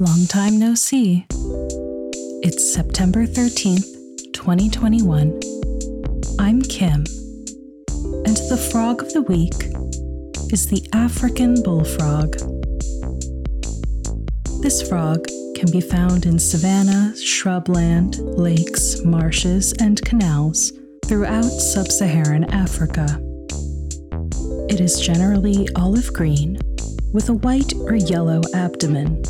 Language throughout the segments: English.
Long time no see. It's September 13th, 2021. I'm Kim, and the frog of the week is the African bullfrog. This frog can be found in savanna, shrubland, lakes, marshes, and canals throughout sub Saharan Africa. It is generally olive green with a white or yellow abdomen.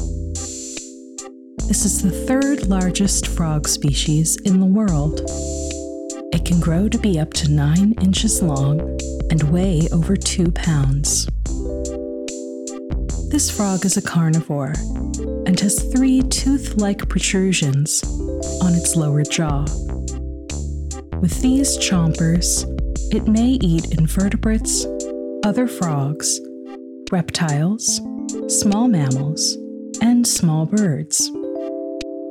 This is the third largest frog species in the world. It can grow to be up to 9 inches long and weigh over 2 pounds. This frog is a carnivore and has three tooth like protrusions on its lower jaw. With these chompers, it may eat invertebrates, other frogs, reptiles, small mammals, and small birds.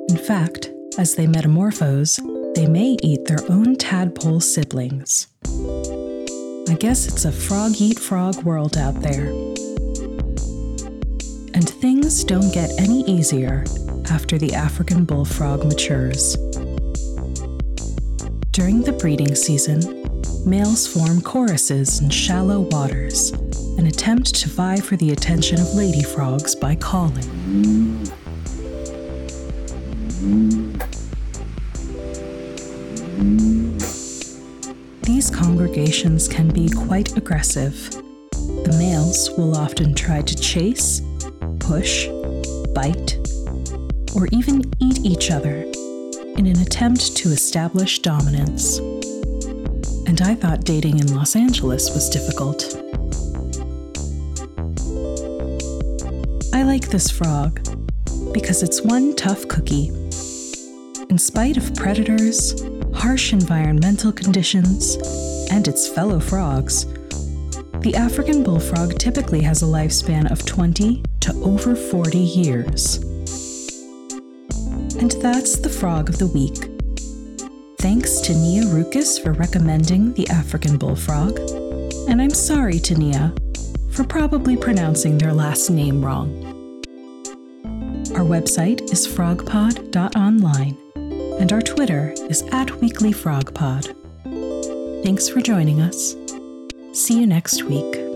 In fact, as they metamorphose, they may eat their own tadpole siblings. I guess it's a frog eat frog world out there. And things don't get any easier after the African bullfrog matures. During the breeding season, males form choruses in shallow waters and attempt to vie for the attention of lady frogs by calling. These congregations can be quite aggressive. The males will often try to chase, push, bite, or even eat each other in an attempt to establish dominance. And I thought dating in Los Angeles was difficult. I like this frog because it's one tough cookie. In spite of predators, harsh environmental conditions, and its fellow frogs, the African bullfrog typically has a lifespan of 20 to over 40 years. And that's the frog of the week. Thanks to Nia Rukas for recommending the African bullfrog, and I'm sorry to Nia for probably pronouncing their last name wrong. Our website is frogpod.online, and our Twitter is at weeklyfrogpod. Thanks for joining us. See you next week.